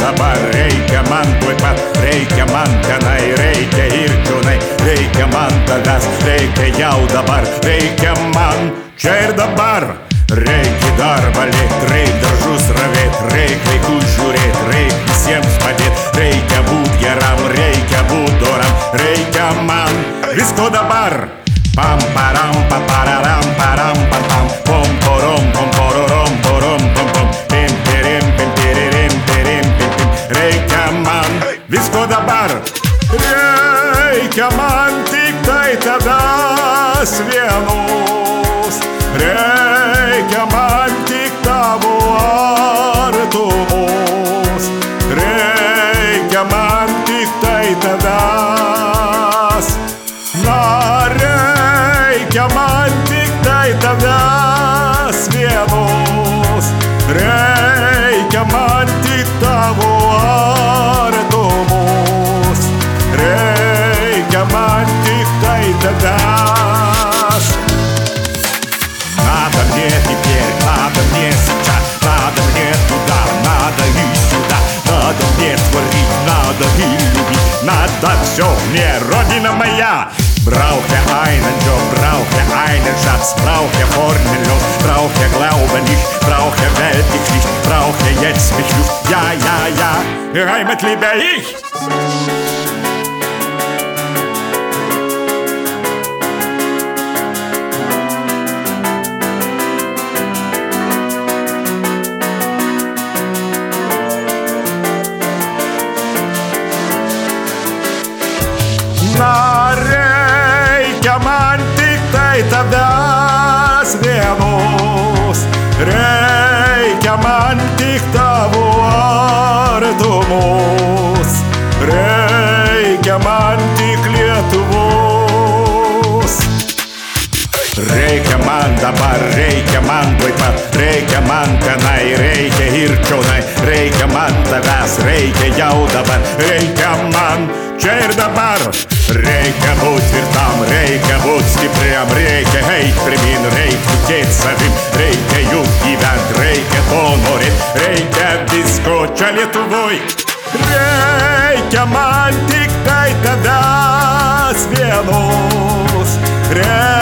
dabar reikia man tuoj pat, reikia man tenai, reikia ir čionai, reikia man tavęs, reikia jau dabar, reikia man čia ir dabar. Reikia darbą lėkt, reikia daržus ravėt, reikia vaikus žiūrėt, reikia visiems padėt, reikia būt geram, reikia būt doram, reikia man visko dabar. Pam param papararam param pam pom porom man. Visko dabar reikia man tik tai tavęs vienos reikia man tik tavo artumos reikia man tik tai tavęs na reikia man tik tai tavęs vienos reikia man tik tavo artumos надо и любить, надо все мне, родина моя. Brauche einen Job, brauche einen Schatz, brauche vorne los, brauche Glaube nicht, brauche Welt ich nicht, brauche jetzt mich Luft, ja, ja, ja, Heimat liebe ich. Reikia man tik tavo artumos, reikia man tik Lietuvos. Reikia man dabar, reikia man tuoj pat, reikia man tenai, reikia ir čionai, reikia man tavęs, reikia jau dabar, reikia man čia ir dabar. Reikia būt tvirtam, reikia būt stipriam, reikia eit pirmin, čia Lietuvoj. Reikia man tik tai tavęs vienos. Reikia